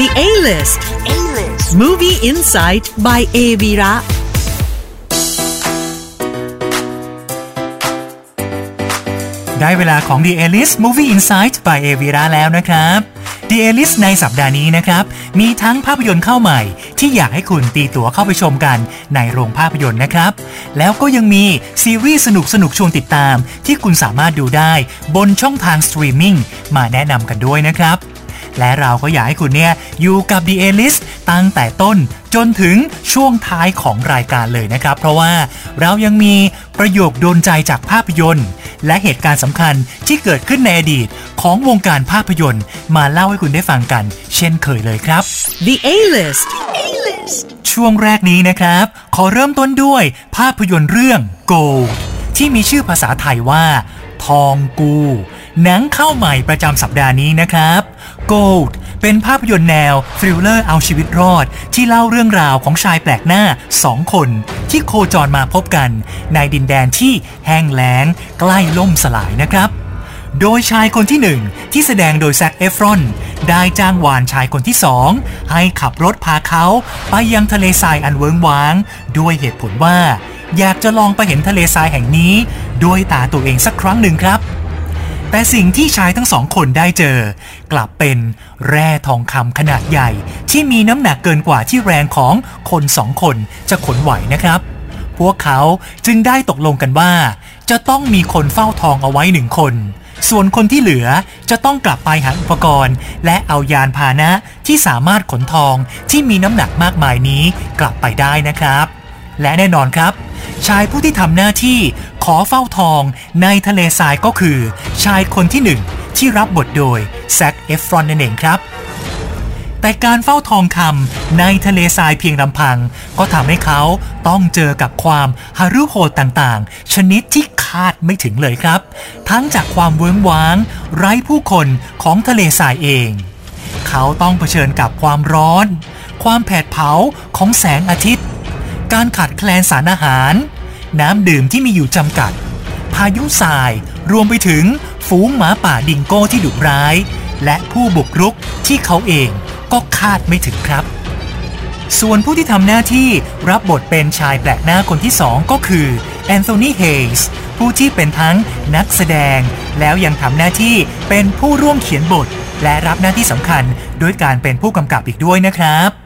The A-List Movie Insight by A Vira ได้เวลาของ The A-List Movie Insight by a v i r a แล้วนะครับ The A-List ในสัปดาห์นี้นะครับ มีทั้งภาพยนตร์เข้าใหม่ ที่อยากให้คุณตีตั๋วเข้าไปชมกันในโรงภาพยนตร์นะครับ แล้วก็ยังมีซีรีส์สนุกสนุกๆชวนติดตาม ที่คุณสามารถดูได้บนช่องทางสตรีมมิ่งมาแนะนำกันด้วยนะครับ และเราก็อยากให้คุณเนี่ยอยู่กับ The A-List ตั้งแต่ต้นจนถึงช่วงท้ายของรายการเลยนะครับ เพราะว่าเรายังมีประโยคโดนใจจากภาพยนตร์ และเหตุการณ์สำคัญที่เกิดขึ้นในอดีตของวงการภาพยนตร์ มาเล่าให้คุณได้ฟังกัน เช่นเคยเลยครับ The A-List ช่วงแรกนี้นะครับ ขอเริ่มต้นด้วยภาพยนตร์เรื่อง Gold ที่มีชื่อภาษาไทยว่า ทองกู หนังเข้าใหม่ประจำสัปดาห์นี้นะครับ Gold เป็นภาพยนตร์แนว thriller เอาชีวิตรอด ที่เล่าเรื่องราวของชายแปลกหน้าสองคน ที่โคจรมาพบกัน ในดินแดนที่แห้งแล้ง ใกล้ล่มสลายนะครับ โดยชายคนที่หนึ่งที่แสดงโดยแซคเอฟรอน ได้จ้างวานชายคนที่สองให้ขับรถพาเขาไปยังทะเลทรายอันเวิงว้าง ด้วยเหตุผลว่า อยากจะลองไปเห็นทะเลทรายแห่งนี้ ด้วยตาตัวเองสักครั้งหนึ่งครับ แต่สิ่งที่ชายทั้งสองคนได้เจอ กลับเป็นแร่ทองคำขนาดใหญ่ ที่มีน้ำหนักเกินกว่าที่แรงของคนสองคนจะขนไหวนะครับ พวกเขาจึงได้ตกลงกันว่า จะต้องมีคนเฝ้าทองเอาไว้หนึ่งคน ส่วนคนที่เหลือจะต้องกลับไปหาอุปกรณ์ และเอายานพาหนะที่สามารถขนทองที่มีน้ำหนักมากมายนี้กลับไปได้นะครับ และแน่นอนครับ ชายผู้ที่ทำหน้าที่ขอเฝ้าทองในทะเลทรายก็คือ ชายคนที่หนึ่งที่รับบทโดยแซคเอฟรอนนั่นเองครับ แต่การเฝ้าทองคำในทะเลทรายเพียงลำพัง ก็ทำให้เขาต้องเจอกับความฮารุโหดต่างๆ ชนิดที่คาดไม่ถึงเลยครับ ทั้งจากความเวิ้งว้าง ไร้ผู้คนของทะเลทรายเอง เขาต้องเผชิญกับความร้อน ความแผดเผาของแสงอาทิตย์ การขาดแคลนสารอาหาร น้ำดื่มที่มีอยู่จำกัด พายุทราย รวมไปถึงฝูงหมาป่าดิงโก้ที่ดุร้าย และผู้บุกรุกที่เขาเองก็คาดไม่ถึงครับ ส่วนผู้ที่ทำหน้าที่รับบทเป็นชายแปลกหน้าคนที่สองก็คือแอนโทนีเฮย์สผู้ที่เป็นทั้งนักแสดง แล้วยังทำหน้าที่เป็นผู้ร่วมเขียนบท และรับหน้าที่สำคัญ ด้วยการเป็นผู้กำกับอีกด้วยนะครับ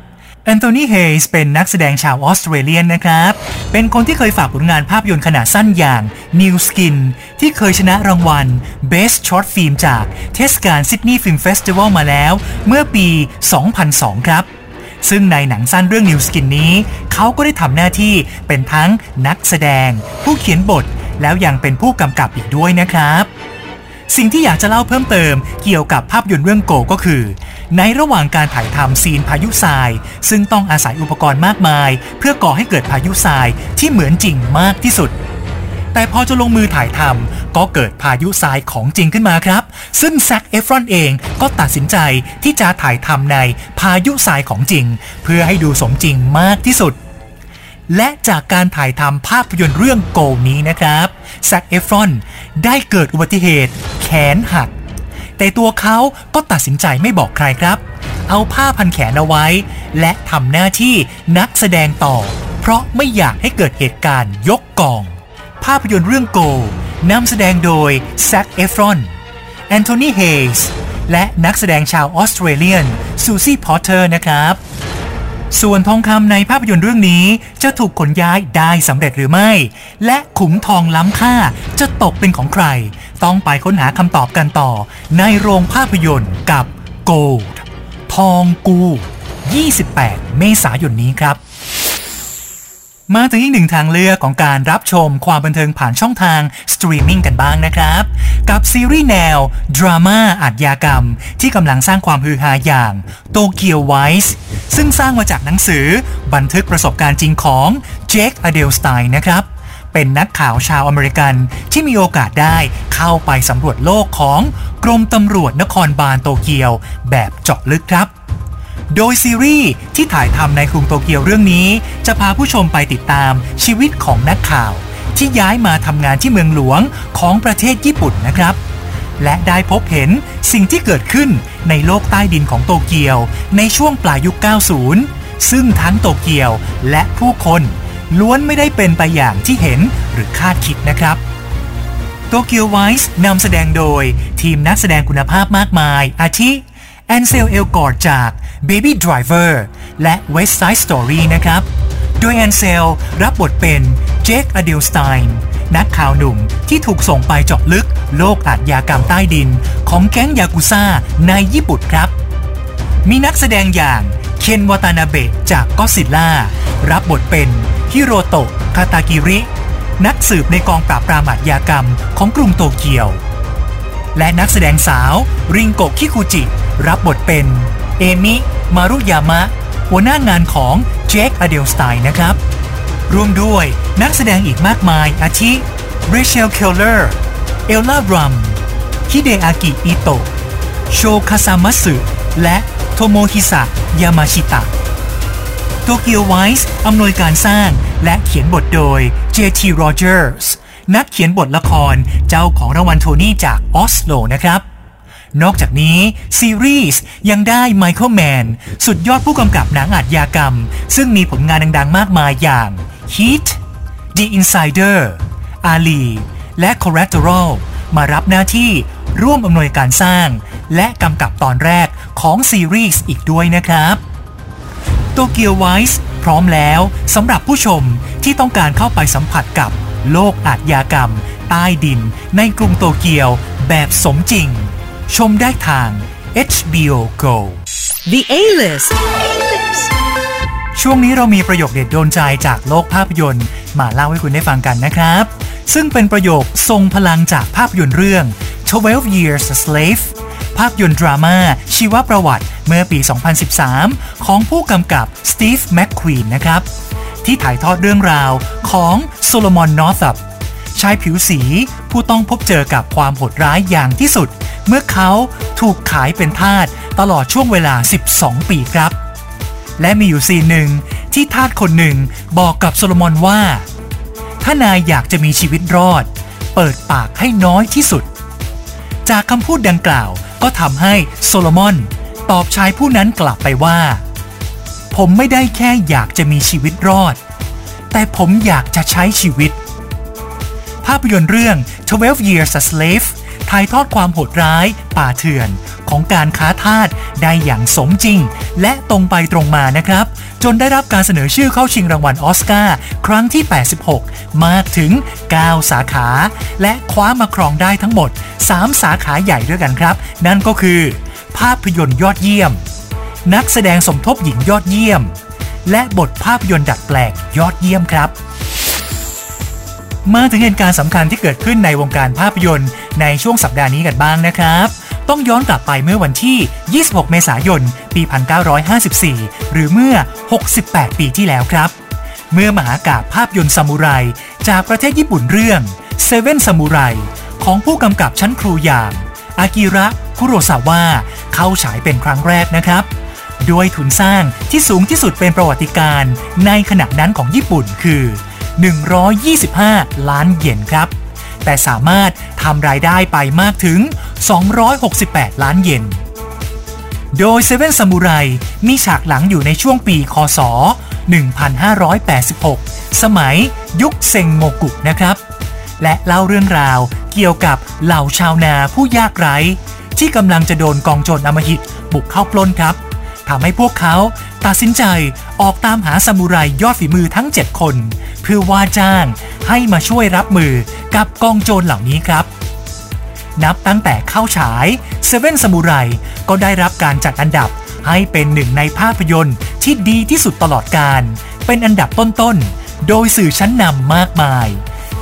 แอนโทนี เฮย์สเป็นนักแสดงชาว Australian นะครับ เป็นคนที่เคยฝากผลงานภาพยนตร์ขนาดสั้นอย่าง New Skin ที่เคยชนะรางวัล Best Short Film จากเทศกาล Sydney Film Festival มาแล้ว เมื่อปี 2002 ครับ ซึ่งในหนังสั้นเรื่อง New Skin นี้ เขาก็ได้ทำหน้าที่เป็นทั้งนักแสดง ผู้เขียนบท แล้วยังเป็นผู้กำกับอีกด้วยนะครับสิ่งที่อยากจะเล่าเพิ่มเติมเกี่ยวกับภาพยนตร์เรื่องโกก็คือ ในระหว่างการถ่ายทำซีนพายุทราย ซึ่งต้องอาศัยอุปกรณ์มากมาย เพื่อก่อให้เกิดพายุทรายที่เหมือนจริงมากที่สุด แต่พอจะลงมือถ่ายทำก็เกิดพายุทรายของจริงขึ้นมาครับ ซึ่งแซคเอฟรอนเองก็ตัดสินใจที่จะถ่ายทำในพายุทรายของจริง เพื่อให้ดูสมจริงมากที่สุดและจากการถ่ายทำภาพยนตร์เรื่องโกนี้นะครับแซคเอฟรอนได้เกิดอุบัติเหตุ แขนหัก แต่ตัวเขาก็ตัดสินใจไม่บอกใครครับ เอาผ้าพันแขนเอาไว้ และทำหน้าที่นักแสดงต่อ เพราะไม่อยากให้เกิดเหตุการณ์ยกกอง ภาพยนตร์เรื่องโกนำแสดงโดยแซคเอฟรอนแอนโทนีเฮย์สและนักแสดงชาว Australian ซูซี่พอตเตอร์นะครับส่วนทองคำในภาพยนตร์เรื่องนี้จะถูกขนย้ายได้สำเร็จหรือไม่ และขุมทองล้ำค่าจะตกเป็นของใคร ต้องไปค้นหาคำตอบกันต่อ ในโรงภาพยนตร์กับ Gold ทองกู 28 เมษายนนี้ครับ มาถึงอีกหนึ่งทางเลือกของการรับชมความบันเทิงผ่านช่องทางสตรีมมิ่งกันบ้างนะครับ กับซีรีส์แนว ดราม่าอาชญากรรม ที่กำลังสร้างความฮือฮาอย่าง Tokyo Vice ซึ่งสร้างมาจากหนังสือบันทึกประสบการณ์จริงของเจคอเดลสไตน์นะครับ เป็นนักข่าวชาวอเมริกันที่มีโอกาสได้เข้าไปสำรวจโลกของกรมตำรวจนครบาลโตเกียวแบบเจาะลึกครับ โดยซีรีส์ที่ถ่ายทำในกรุงโตเกียวเรื่องนี้ จะพาผู้ชมไปติดตามชีวิตของนักข่าว ที่ย้ายมาทำงานที่เมืองหลวงของประเทศญี่ปุ่นนะครับและได้พบเห็นสิ่งที่เกิดขึ้นในโลกใต้ดินของโตเกียวในช่วงปลายยุค 90 ซึ่งทั้งโตเกียวและผู้คน ล้วนไม่ได้เป็นไปอย่างที่เห็นหรือคาดคิดนะครับโตเกียวไวส์นำแสดงโดยทีมนักแสดงคุณภาพมากมาย อาทิ แอนเซลเอลกอร์จาก Baby Driver และ West Side Story นะครับ โดยแอนเซลรับบทเป็นเจคอเดลสไตน์นักข่าวหนุ่มที่ถูกส่งไปเจาะลึกโลกอาชญากรรมใต้ดินของแก๊งยากุซ่าในญี่ปุ่นครับ มีนักแสดงอย่างเคนวาตานาเบะจากก็ซิล่ารับบทเป็น ฮิโรโตะคาตากิริ นักสืบในกองปราบปรามอาชญากรรมของกรุงโตเกียว และนักแสดงสาว รินโกะคิคุจิ รับบทเป็น เอมิ มารุยามะ หัวหน้างานของเจคอเดลสไตน์นะครับ ร่วมด้วยนักแสดงอีกมากมายอาทิเรเชลเคลเลอร์ เอลล่ารัม ฮิเดอากิอิโตะ โชคาซามัตสึ และโทโมฮิสะ ยามาชิตะ Tokyo Vice อำนวยการสร้างและเขียนบทโดย J.T. Rogers นักเขียนบทละครเจ้าของรางวัลโทนี่จากออสโลนะครับนอกจากนี้ ซีรีส์ยังได้ไมเคิลแมนสุดยอดผู้กำกับหนังอาชญากรรม ซึ่งมีผลงานดัง ๆ มากมายอย่าง Heat The Insider Ali และ Collateral มารับหน้าที่ร่วมอำนวยการสร้าง และกำกับตอนแรกของซีรีส์อีกด้วยนะครับ ตเกียวไวส์พร้อมแล้วสำหรับผู้ชมที่ต้องการเข้าไปสัมผัสกับโลกอาชญากรรม ใต้ดินในกรุงโตเกียวแบบสมจริง ชมได้ทาง HBO Go The A-List ช่วงนี้เรามีประโยคเด็ดโดนใจจากโลกภาพยนตร์ มาเล่าให้คุณได้ฟังกันนะครับ ซึ่งเป็นประโยคทรงพลังจากภาพยนตร์เรื่อง 12 Years a Slave ภาพยนตร์ดราม่าชีวประวัติเมื่อปี 2013 ของผู้กำกับสตีฟแมคควีนนะครับ ที่ถ่ายทอดเรื่องราวของโซโลมอนนอร์ทัปชายผิวสีผู้ต้องพบเจอกับความโหดร้ายอย่างที่สุด เมื่อเขาถูกขายเป็นทาสตลอดช่วงเวลา 12 ปีครับ และมีอยู่ซีนหนึ่งที่ทาสคนหนึ่งบอกกับโซโลมอนว่า ถ้านายอยากจะมีชีวิตรอด เปิดปากให้น้อยที่สุด จากคำพูดดังกล่าว ก็ทำให้โซโลมอนตอบชายผู้นั้นกลับไปว่า ผมไม่ได้แค่อยากจะมีชีวิตรอด แต่ผมอยากจะใช้ชีวิต ภาพยนตร์เรื่อง 12 Years a Slave ถ่ายทอดความโหดร้าย ป่าเถื่อนของการค้าทาสได้อย่างสมจริง และตรงไปตรงมานะครับ จนได้รับการเสนอชื่อเข้าชิงรางวัลออสการ์ครั้งที่ 86 มากถึง 9 สาขา และคว้ามาครองได้ทั้งหมด 3 สาขาใหญ่ด้วยกันครับ นั่นก็คือ ภาพยนตร์ยอดเยี่ยม นักแสดงสมทบหญิงยอดเยี่ยม และบทภาพยนตร์ดัดแปลงยอดเยี่ยมครับมาถึงเหตุการณ์สำคัญที่เกิดขึ้นในวงการภาพยนตร์ในช่วงสัปดาห์นี้กันบ้างนะครับ ต้องย้อนกลับไปเมื่อวันที่ 26 เมษายน ปี 1954 หรือเมื่อ 68 ปีที่แล้วครับ เมื่อมหากาพย์ภาพยนตร์ซามูไร จากประเทศญี่ปุ่นเรื่อง Seven Samurai ของผู้กำกับชั้นครูอย่างอากิระคุโรซาวะเข้าฉายเป็นครั้งแรกนะครับ ด้วยทุนสร้างที่สูงที่สุดเป็นประวัติการณ์ในขณะนั้นของญี่ปุ่นคือ 125 ล้านเยนครับ แต่สามารถทำรายได้ไปมากถึง 268 ล้านเยน โดยเซเว่นซามูไรมีฉากหลังอยู่ในช่วงปีคศ 1586 สมัยยุคเซงโงกุนะครับ และเล่าเรื่องราวเกี่ยวกับเหล่าชาวนาผู้ยากไร้ ที่กำลังจะโดนกองโจรอมหิตบุกเข้าปล้นครับ ทำให้พวกเขาตัดสินใจออกตามหาซามูไรยอดฝีมือทั้ง 7 คน เพื่อว่าจ้างให้มาช่วยรับมือกับกองโจรเหล่านี้ครับ นับตั้งแต่เข้าฉาย Seven Samurai ก็ได้รับการจัดอันดับให้เป็นหนึ่งในภาพยนตร์ที่ดีที่สุดตลอดการ เป็นอันดับต้นๆ โดยสื่อชั้นนำมากมาย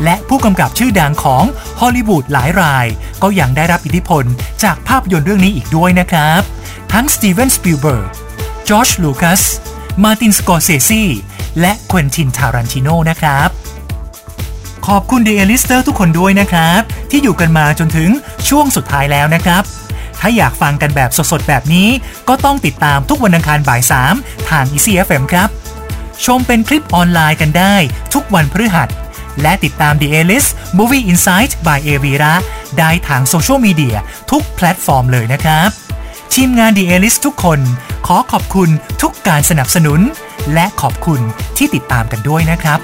และผู้กำกับชื่อดังของฮอลลีวูดหลายราย ก็ยังได้รับอิทธิพลจากภาพยนตร์เรื่องนี้อีกด้วยนะครับ ทั้งสตีเวนสปิลเบิร์กจอร์จลูคัส มาร์ตินสกอร์เซซีและเควนตินทารันติโนนะครับ ขอบคุณ The A-Lister ทุกคนด้วยนะครับ ที่อยู่กันมาจนถึงช่วงสุดท้ายแล้วนะครับ ถ้าอยากฟังกันแบบสดๆ แบบนี้ ก็ต้องติดตามทุกวันอังคารบ่าย 3 ทาง EFM ครับ ชมเป็นคลิปออนไลน์กันได้ทุกวันพฤหัสและติดตาม The A-List Movie Insight by a v i r a ได้ทางโซเชียลมีเดียทุกแพลตฟอร์มเลยนะครับ ทีมงาน The A-List ทุกคน ขอขอบคุณทุกการสนับสนุน และขอบคุณที่ติดตามกันด้วยนะครับ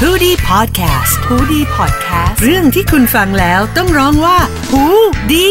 h o ดี้พอดแคสต์ฮูดี้พอดแคสต์เรื่องที่คุณฟังแล้วต้องร้องว่าหูดี